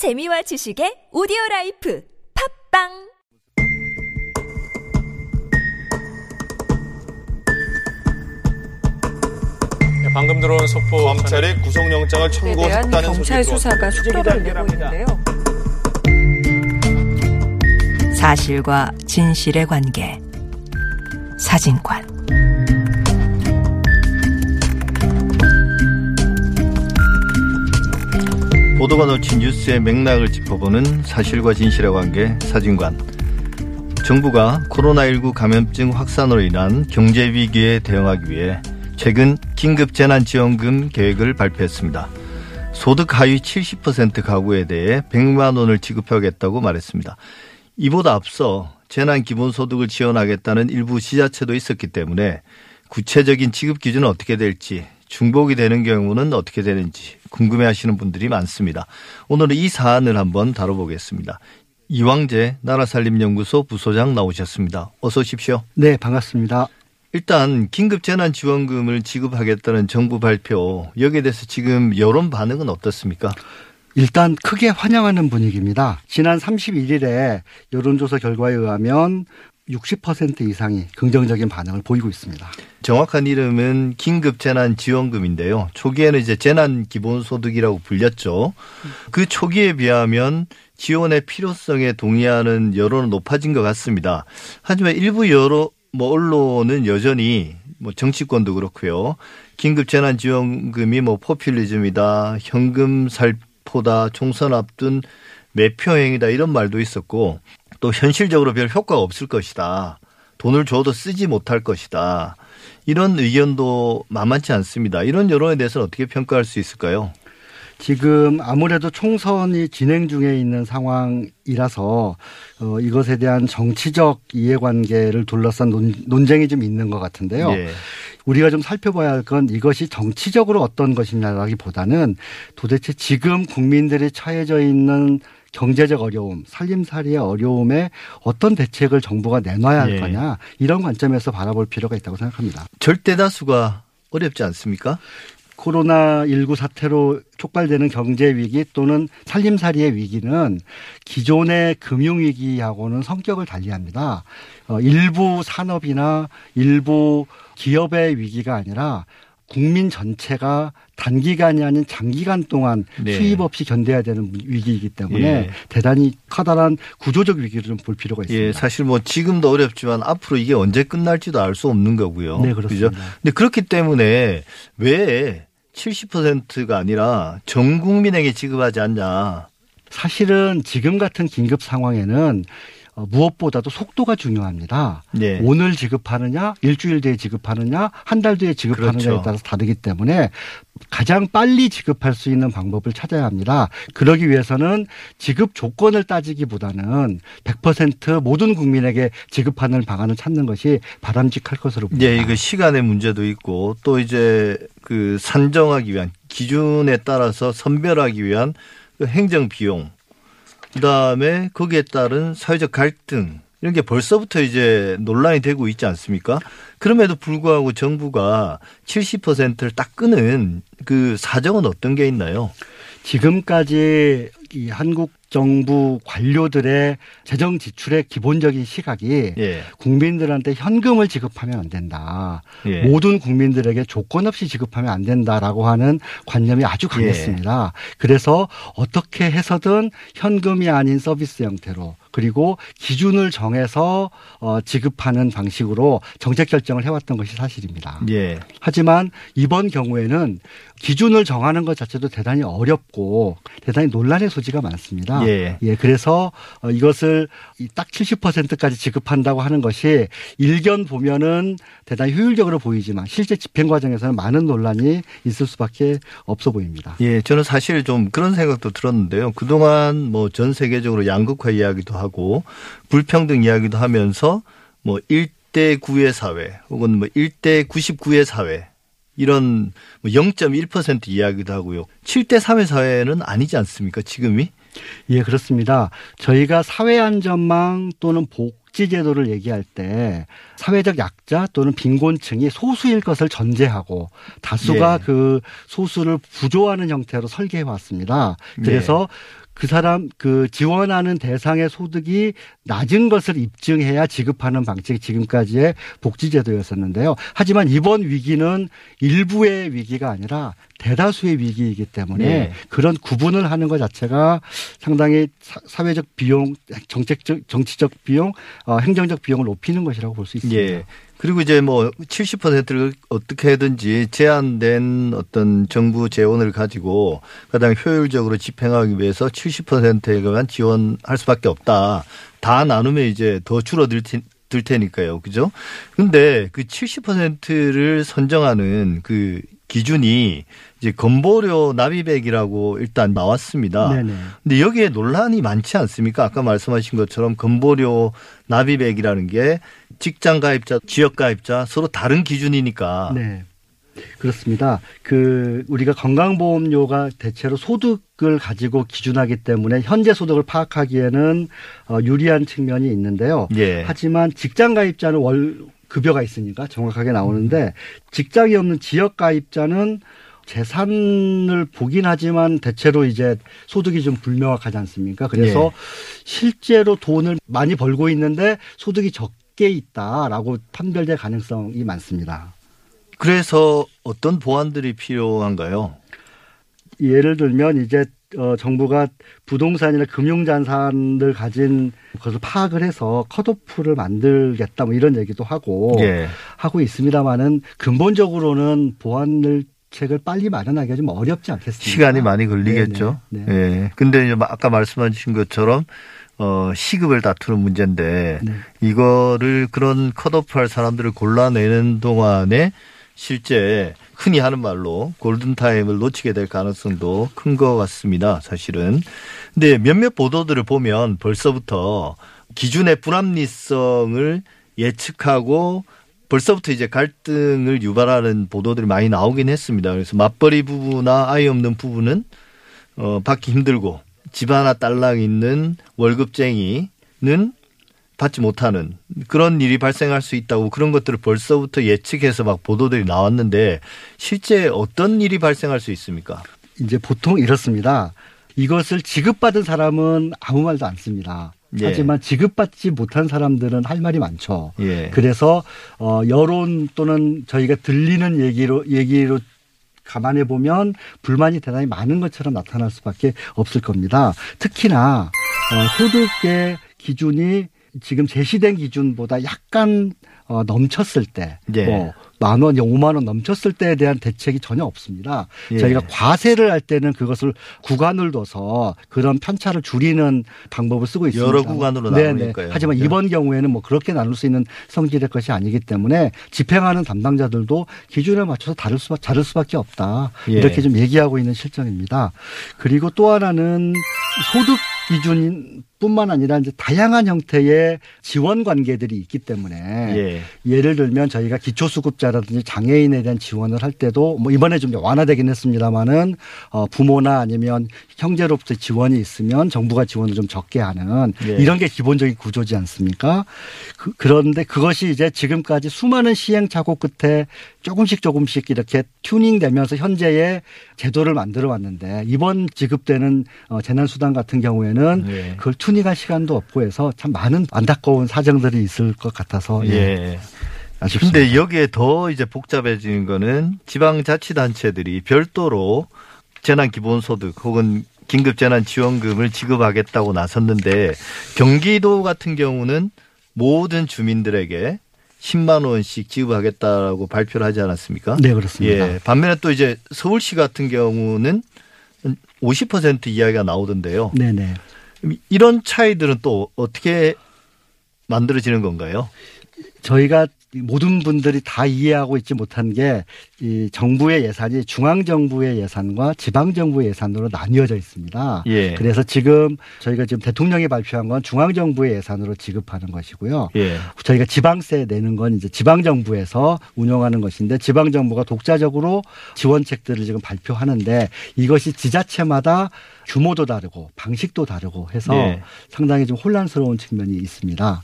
재미와 지식의 오디오 life 팟빵 네, 방금 들어온 속보 검찰이 구속영장을 대한 청구했다는 소식이 수사가 속도를 내고. 있는데요. 사실과 진실의 관계. 사진관. 보도가 놓친 뉴스의 맥락을 짚어보는 사실과 진실의 관계 사진관. 정부가 코로나19 감염증 확산으로 인한 경제 위기에 대응하기 위해 최근 긴급 재난지원금 계획을 발표했습니다. 소득 하위 70% 가구에 대해 100만 원을 지급하겠다고 말했습니다. 이보다 앞서 재난 기본소득을 지원하겠다는 일부 지자체도 있었기 때문에 구체적인 지급 기준은 어떻게 될지 중복이 되는 경우는 어떻게 되는지 궁금해 하시는 분들이 많습니다. 오늘은 이 사안을 한번 다뤄보겠습니다. 이왕재 나라살림연구소 부소장 나오셨습니다. 어서 오십시오. 네, 반갑습니다. 일단 긴급 재난 지원금을 지급하겠다는 정부 발표 여기에 대해서 지금 여론 반응은 어떻습니까? 일단 크게 환영하는 분위기입니다. 지난 31일에 여론조사 결과에 의하면 60% 이상이 긍정적인 반응을 보이고 있습니다. 정확한 이름은 긴급 재난 지원금인데요. 초기에는 이제 재난 기본소득이라고 불렸죠. 그 초기에 비하면 지원의 필요성에 동의하는 여론은 높아진 것 같습니다. 하지만 일부 여러 뭐 언론은 여전히 뭐 정치권도 그렇고요. 긴급 재난 지원금이 뭐 포퓰리즘이다, 현금 살포다, 총선 앞둔 매표 행위다 이런 말도 있었고 또 현실적으로 별 효과가 없을 것이다. 돈을 줘도 쓰지 못할 것이다. 이런 의견도 만만치 않습니다. 이런 여론에 대해서는 어떻게 평가할 수 있을까요? 지금 아무래도 총선이 진행 중에 있는 상황이라서 어, 이것에 대한 정치적 이해관계를 둘러싼 논, 논쟁이 좀 있는 것 같은데요. 예. 우리가 좀 살펴봐야 할 건 이것이 정치적으로 어떤 것이냐라기보다는 도대체 지금 국민들이 처해져 있는 경제적 어려움, 살림살이의 어려움에 어떤 대책을 정부가 내놔야 할 예. 거냐 이런 관점에서 바라볼 필요가 있다고 생각합니다. 절대 다수가 어렵지 않습니까? 코로나19 사태로 촉발되는 경제 위기 또는 살림살이의 위기는 기존의 금융 위기하고는 성격을 달리합니다. 어, 일부 산업이나 일부 기업의 위기가 아니라 국민 전체가 단기간이 아닌 장기간 동안 네. 수입 없이 견뎌야 되는 위기이기 때문에 예. 대단히 커다란 구조적 위기를 좀 볼 필요가 있습니다. 예, 사실 뭐 지금도 어렵지만 앞으로 이게 언제 끝날지도 알 수 없는 거고요. 네, 그렇습니다. 그죠? 근데 그렇기 때문에 왜 70%가 아니라 전 국민에게 지급하지 않냐. 사실은 지금 같은 긴급 상황에는 어, 무엇보다도 속도가 중요합니다. 네. 오늘 지급하느냐, 일주일 뒤에 지급하느냐, 한 달 뒤에 지급하느냐에 그렇죠. 따라서 다르기 때문에 가장 빨리 지급할 수 있는 방법을 찾아야 합니다. 그러기 위해서는 지급 조건을 따지기보다는 100% 모든 국민에게 지급하는 방안을 찾는 것이 바람직할 것으로 봅니다. 예, 이거 시간의 문제도 있고 또 이제 그 산정하기 위한 기준에 따라서 선별하기 위한 그 행정 비용 그다음에 거기에 따른 사회적 갈등 이런 게 벌써부터 이제 논란이 되고 있지 않습니까? 그럼에도 불구하고 정부가 70%를 딱 끄는 그 사정은 어떤 게 있나요? 지금까지 이 한국 정부 관료들의 재정 지출의 기본적인 시각이 예. 국민들한테 현금을 지급하면 안 된다. 예. 모든 국민들에게 조건 없이 지급하면 안 된다라고 하는 관념이 아주 강했습니다. 그래서 어떻게 해서든 현금이 아닌 서비스 형태로 그리고 기준을 정해서 어, 지급하는 방식으로 정책 결정을 해왔던 것이 사실입니다. 예. 하지만 이번 경우에는 기준을 정하는 것 자체도 대단히 어렵고 대단히 논란의 소지가 많습니다. 예. 그래서 어, 이것을 이딱 70%까지 지급한다고 하는 것이 일견 보면은 대단히 효율적으로 보이지만 실제 집행 과정에서는 많은 논란이 있을 수밖에 없어 보입니다. 예, 저는 사실 좀 그런 생각도 들었는데요. 그동안 뭐 전 세계적으로 양극화 이야기도 하고 불평등 이야기도 하면서 뭐 1대 9의 사회 혹은 뭐 1대 99의 사회 이런 뭐 0.1% 이야기도 하고요. 7대 3의 사회는 아니지 않습니까? 지금이? 예, 그렇습니다. 저희가 사회 안전망 또는 복지 제도를 얘기할 때 사회적 약자 또는 빈곤층이 소수일 것을 전제하고 다수가 예. 그 소수를 부조하는 형태로 설계해 왔습니다. 그래서 그 사람 그 지원하는 대상의 소득이 낮은 것을 입증해야 지급하는 방식이 지금까지의 복지제도였었는데요. 하지만 이번 위기는 일부의 위기가 아니라 대다수의 위기이기 때문에 네. 그런 구분을 하는 것 자체가 상당히 사- 사회적 비용, 정책적, 정치적 비용, 어, 행정적 비용을 높이는 것이라고 볼 수 있습니다. 예. 그리고 이제 뭐 70%를 어떻게 든지 제한된 어떤 정부 재원을 가지고 가장 효율적으로 집행하기 위해서 70%에만 지원할 수밖에 없다. 다 나누면 이제 더 줄어들 테, 들 테니까요. 그죠? 근데 그 70%를 선정하는 그 기준이 이제 건보료 납입액이라고 일단 나왔습니다. 네네. 근데 여기에 논란이 많지 않습니까? 아까 말씀하신 것처럼 건보료 납입액이라는 게 직장 가입자, 지역 가입자 서로 다른 기준이니까. 네. 그렇습니다. 그 우리가 건강보험료가 대체로 소득을 가지고 기준하기 때문에 현재 소득을 파악하기에는 어, 유리한 측면이 있는데요. 예. 하지만 직장 가입자는 월 급여가 있으니까 정확하게 나오는데 직장이 없는 지역 가입자는 재산을 보긴 하지만 대체로 이제 소득이 좀 불명확하지 않습니까? 그래서 예. 실제로 돈을 많이 벌고 있는데 소득이 적게 있다라고 판별될 가능성이 많습니다. 그래서 어떤 보완들이 필요한가요? 예를 들면 이제 어, 정부가 부동산이나 금융자산을 가진 것을 파악을 해서 컷오프를 만들겠다 뭐 이런 얘기도 하고 예. 하고 있습니다만은 근본적으로는 보완을 책을 빨리 마련하기가 좀 어렵지 않겠습니까? 시간이 많이 걸리겠죠. 네네. 네. 예. 근데 이제 아까 말씀하신 것처럼 어, 시급을 다투는 문제인데 네. 이거를 그런 컷오프 할 사람들을 골라내는 동안에 실제 흔히 하는 말로 골든타임을 놓치게 될 가능성도 큰 것 같습니다. 사실은. 근데 몇몇 보도들을 보면 벌써부터 기준의 불합리성을 예측하고 벌써부터 이제 갈등을 유발하는 보도들이 많이 나오긴 했습니다. 그래서 맞벌이 부부나 아이 없는 부부는 어, 받기 힘들고 집 하나 딸랑 있는 월급쟁이는 받지 못하는 그런 일이 발생할 수 있다고 그런 것들을 벌써부터 예측해서 막 보도들이 나왔는데 실제 어떤 일이 발생할 수 있습니까? 이제 보통 이렇습니다. 이것을 지급받은 사람은 아무 말도 안 씁니다. 예. 하지만 지급받지 못한 사람들은 할 말이 많죠. 예. 그래서 어 여론 또는 저희가 들리는 얘기로 얘기로 감안해 보면 불만이 대단히 많은 것처럼 나타날 수밖에 없을 겁니다. 특히나 어 소득의 기준이 지금 제시된 기준보다 약간 어 넘쳤을 때, 예. 뭐만 원, 오만 원 넘쳤을 때에 대한 대책이 전혀 없습니다. 예. 저희가 과세를 할 때는 그것을 구간을 둬서 그런 편차를 줄이는 방법을 쓰고 있습니다. 여러 구간으로 네네. 나누니까요. 하지만 그죠? 이번 경우에는 뭐 그렇게 나눌 수 있는 성질의 것이 아니기 때문에 집행하는 담당자들도 기준에 맞춰서 다를 수, 다를 수밖에 없다. 예. 이렇게 좀 얘기하고 있는 실정입니다. 그리고 또 하나는 소득 기준 뿐만 아니라 이제 다양한 형태의 지원 관계들이 있기 때문에 예. 예를 들면 저희가 기초수급자라든지 장애인에 대한 지원을 할 때도 뭐 이번에 좀 완화되긴 했습니다만은 어 부모나 아니면 형제로부터 지원이 있으면 정부가 지원을 좀 적게 하는 예. 이런 게 기본적인 구조지 않습니까? 그, 그런데 그것이 이제 지금까지 수많은 시행착오 끝에 조금씩 조금씩 이렇게 튜닝되면서 현재의 제도를 만들어 왔는데 이번 지급되는 어 재난수당 같은 경우에는 예. 그걸 튜 닝할 시간도 없고 해서 참 많은 안타까운 사정들이 있을 것 같아서 예. 예. 아쉽습니다. 근데 여기에 더 이제 복잡해지는 거는 지방자치단체들이 별도로 재난기본소득 혹은 긴급재난지원금을 지급하겠다고 나섰는데 경기도 같은 경우는 모든 주민들에게 10만 원씩 지급하겠다라고 발표를 하지 않았습니까? 네, 그렇습니다. 예. 반면에 또 이제 서울시 같은 경우는 50% 이야기가 나오던데요. 네 네. 이런 차이들은 또 어떻게 만들어지는 건가요? 저희가 모든 분들이 다 이해하고 있지 못한 게 이 정부의 예산이 중앙 정부의 예산과 지방 정부의 예산으로 나뉘어져 있습니다. 예. 그래서 지금 저희가 지금 대통령이 발표한 건 중앙 정부의 예산으로 지급하는 것이고요. 예. 저희가 지방세 내는 건 이제 지방 정부에서 운영하는 것인데 지방 정부가 독자적으로 지원책들을 지금 발표하는데 이것이 지자체마다 규모도 다르고 방식도 다르고 해서 예. 상당히 좀 혼란스러운 측면이 있습니다.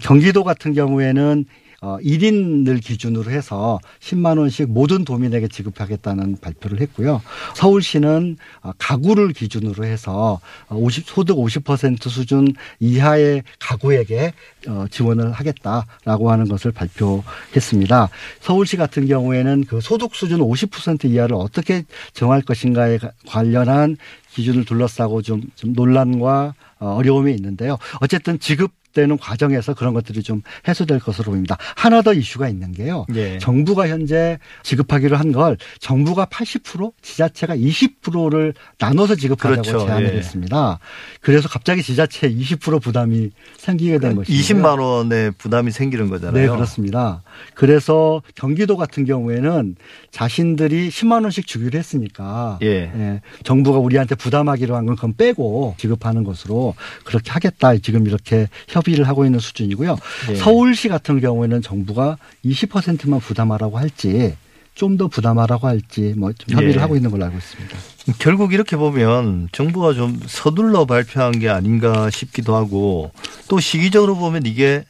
경기도 같은 경우에는 어 1인을 기준으로 해서 10만 원씩 모든 도민에게 지급하겠다는 발표를 했고요. 서울시는 어, 가구를 기준으로 해서 50 소득 50% 수준 이하의 가구에게 어, 지원을 하겠다라고 하는 것을 발표했습니다. 서울시 같은 경우에는 그 소득 수준 50% 이하를 어떻게 정할 것인가에 관련한 기준을 둘러싸고 좀, 좀 논란과 어, 어려움이 있는데요. 어쨌든 지급 되는 과정에서 그런 것들이 좀 해소될 것으로 보입니다. 하나 더 이슈가 있는 게요. 예. 정부가 현재 지급하기로 한 걸 정부가 80% 지자체가 20%를 나눠서 지급하자고 그렇죠. 제안을 예. 했습니다. 그래서 갑자기 지자체 20% 부담이 생기게 된 것이죠. 20만 원의 부담이 생기는 거잖아요. 네, 그렇습니다. 그래서 경기도 같은 경우에는 자신들이 10만 원씩 주기로 했으니까 예. 예, 정부가 우리한테 부담하기로 한 건 그건 빼고 지급하는 것으로 그렇게 하겠다. 지금 이렇게 협 의를 하고 있는 수준이고요. 예. 서울시 같은 경우에는 정부가 20%만 부담하라고 할지 좀 더 부담하라고 할지 뭐좀 협의를 예. 하고 있는 걸로 알고 있습니다. 결국 이렇게 보면 정부가 좀 서둘러 발표한 게 아닌가 싶기도 하고 또 시기적으로 보면 이게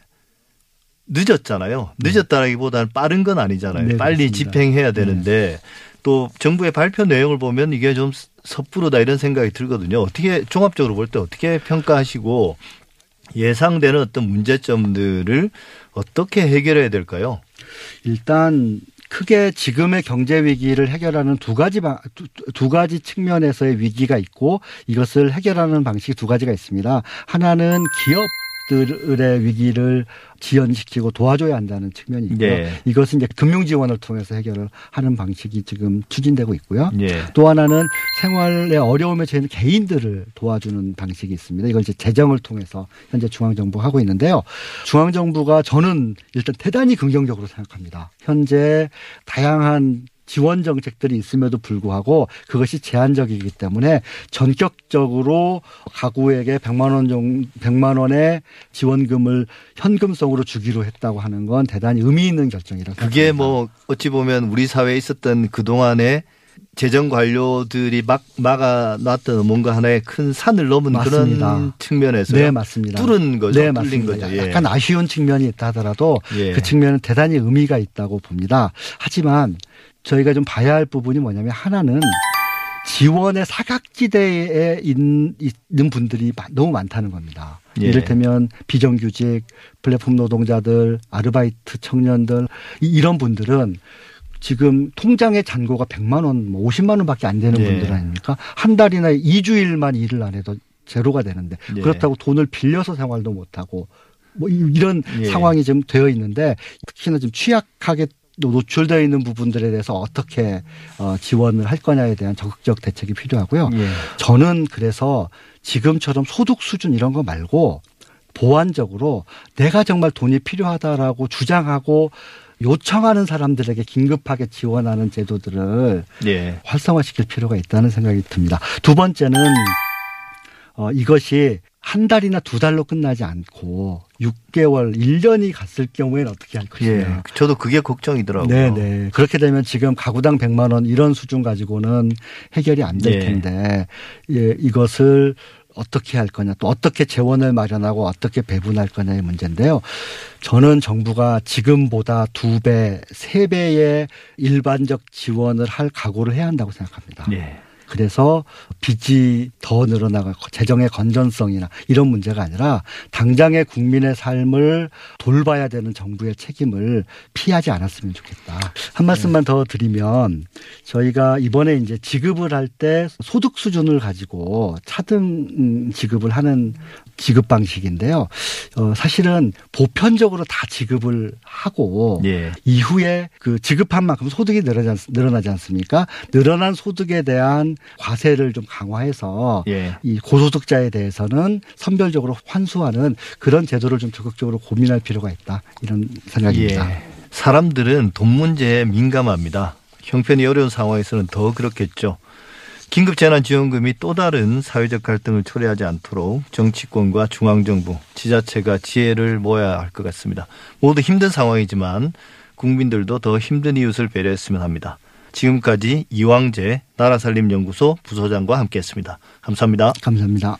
늦었잖아요. 늦었다라기보다는 빠른 건 아니잖아요. 네, 빨리 그렇습니다. 집행해야 되는데 또 정부의 발표 내용을 보면 이게 좀 섣부르다 이런 생각이 들거든요. 어떻게 종합적으로 볼 때 어떻게 평가하시고 예상되는 어떤 문제점들을 어떻게 해결해야 될까요? 일단 크게 지금의 경제 위기를 해결하는 두 가지 방, 두, 두 가지 측면에서의 위기가 있고 이것을 해결하는 방식이 두 가지가 있습니다. 하나는 기업 들의 위기를 지연시키고 도와줘야 한다는 측면이 있고요. 네. 이것은 이제 금융 지원을 통해서 해결을 하는 방식이 지금 추진되고 있고요. 예. 또 하나는 생활의 어려움에 처해있는 개인들을 도와주는 방식이 있습니다. 이걸 이제 재정을 통해서 현재 중앙정부가 하고 있는데요. 중앙정부가 저는 일단 대단히 긍정적으로 생각합니다. 현재 다양한 지원 정책들이 있음에도 불구하고 그것이 제한적이기 때문에 전격적으로 가구에게 100만 원 정도 100만 원의 지원금을 현금성으로 주기로 했다고 하는 건 대단히 의미 있는 결정이라고 그게 생각합니다. 뭐 어찌 보면 우리 사회에 있었던 그동안의 재정 관료들이 막 막아놨던 뭔가 하나의 큰 산을 넘은 맞습니다. 그런 측면에서 네, 맞습니다. 뚫은 거죠. 네, 뚫린 맞습니다. 거죠. 예. 약간 아쉬운 측면이 있다 하더라도 예. 그 측면은 대단히 의미가 있다고 봅니다. 하지만 저희가 좀 봐야 할 부분이 뭐냐면 하나는 지원의 사각지대에 있는, 분들이 마- 너무 많다는 겁니다. 예. 이를테면 비정규직, 플랫폼 노동자들, 아르바이트 청년들 이- 이런 분들은 지금 통장의 잔고가 100만 원, 뭐 50만 원밖에 안 되는 예. 분들 아닙니까? 한 달이나 2주일만 일을 안 해도 제로가 되는데 예. 그렇다고 돈을 빌려서 생활도 못 하고 뭐 이- 이런 예. 상황이 지금 되어 있는데 특히나 좀 취약하게 노- 노출되어 있는 부분들에 대해서 어떻게 어, 지원을 할 거냐에 대한 적극적 대책이 필요하고요. 예. 저는 그래서 지금처럼 소득 수준 이런 거 말고 보완적으로 내가 정말 돈이 필요하다라고 주장하고 요청하는 사람들에게 긴급하게 지원하는 제도들을 예. 활성화시킬 필요가 있다는 생각이 듭니다. 두 번째는 어, 이것이 한 달이나 두 달로 끝나지 않고 6개월, 1년이 갔을 경우에는 어떻게 할 것이냐. 예. 저도 그게 걱정이더라고요. 네 네. 그렇게 되면 지금 가구당 100만 원 이런 수준 가지고는 해결이 안될 예. 텐데 예, 이것을 어떻게 할 거냐 또 어떻게 재원을 마련하고 어떻게 배분할 거냐의 문제인데요. 저는 정부가 지금보다 두 배, 세 배의 일반적 지원을 할 각오를 해야 한다고 생각합니다. 예. 그래서 빚이 더 늘어나고 재정의 건전성이나 이런 문제가 아니라 당장의 국민의 삶을 돌봐야 되는 정부의 책임을 피하지 않았으면 좋겠다. 한 말씀만 더 드리면 저희가 이번에 이제 지급을 할 때 소득 수준을 가지고 차등 음, 지급을 하는 지급 방식인데요. 어, 사실은 보편적으로 다 지급을 하고 예. 이후에 그 지급한 만큼 소득이 늘어나지 않습니까? 늘어난 소득에 대한 과세를 좀 강화해서 예. 이 고소득자에 대해서는 선별적으로 환수하는 그런 제도를 좀 적극적으로 고민할 필요가 있다. 이런 생각입니다. 예. 사람들은 돈 문제에 민감합니다. 형편이 어려운 상황에서는 더 그렇겠죠. 긴급재난지원금이 또 다른 사회적 갈등을 초래하지 않도록 정치권과 중앙정부, 지자체가 지혜를 모아야 할 것 같습니다. 모두 힘든 상황이지만 국민들도 더 힘든 이웃을 배려했으면 합니다. 지금까지 이왕재 나라살림연구소 부소장과 함께했습니다. 감사합니다. 감사합니다.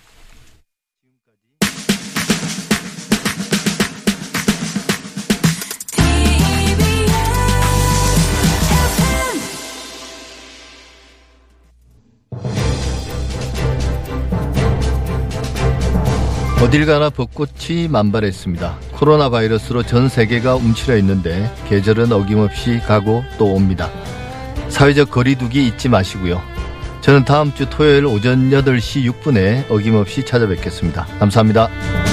어딜 가나 벚꽃이 만발했습니다. 코로나 바이러스로 전 세계가 움츠려 있는데 계절은 어김없이 가고 또 옵니다. 사회적 거리두기 잊지 마시고요. 저는 다음 주 토요일 오전 8시 6분에 어김없이 찾아뵙겠습니다. 감사합니다.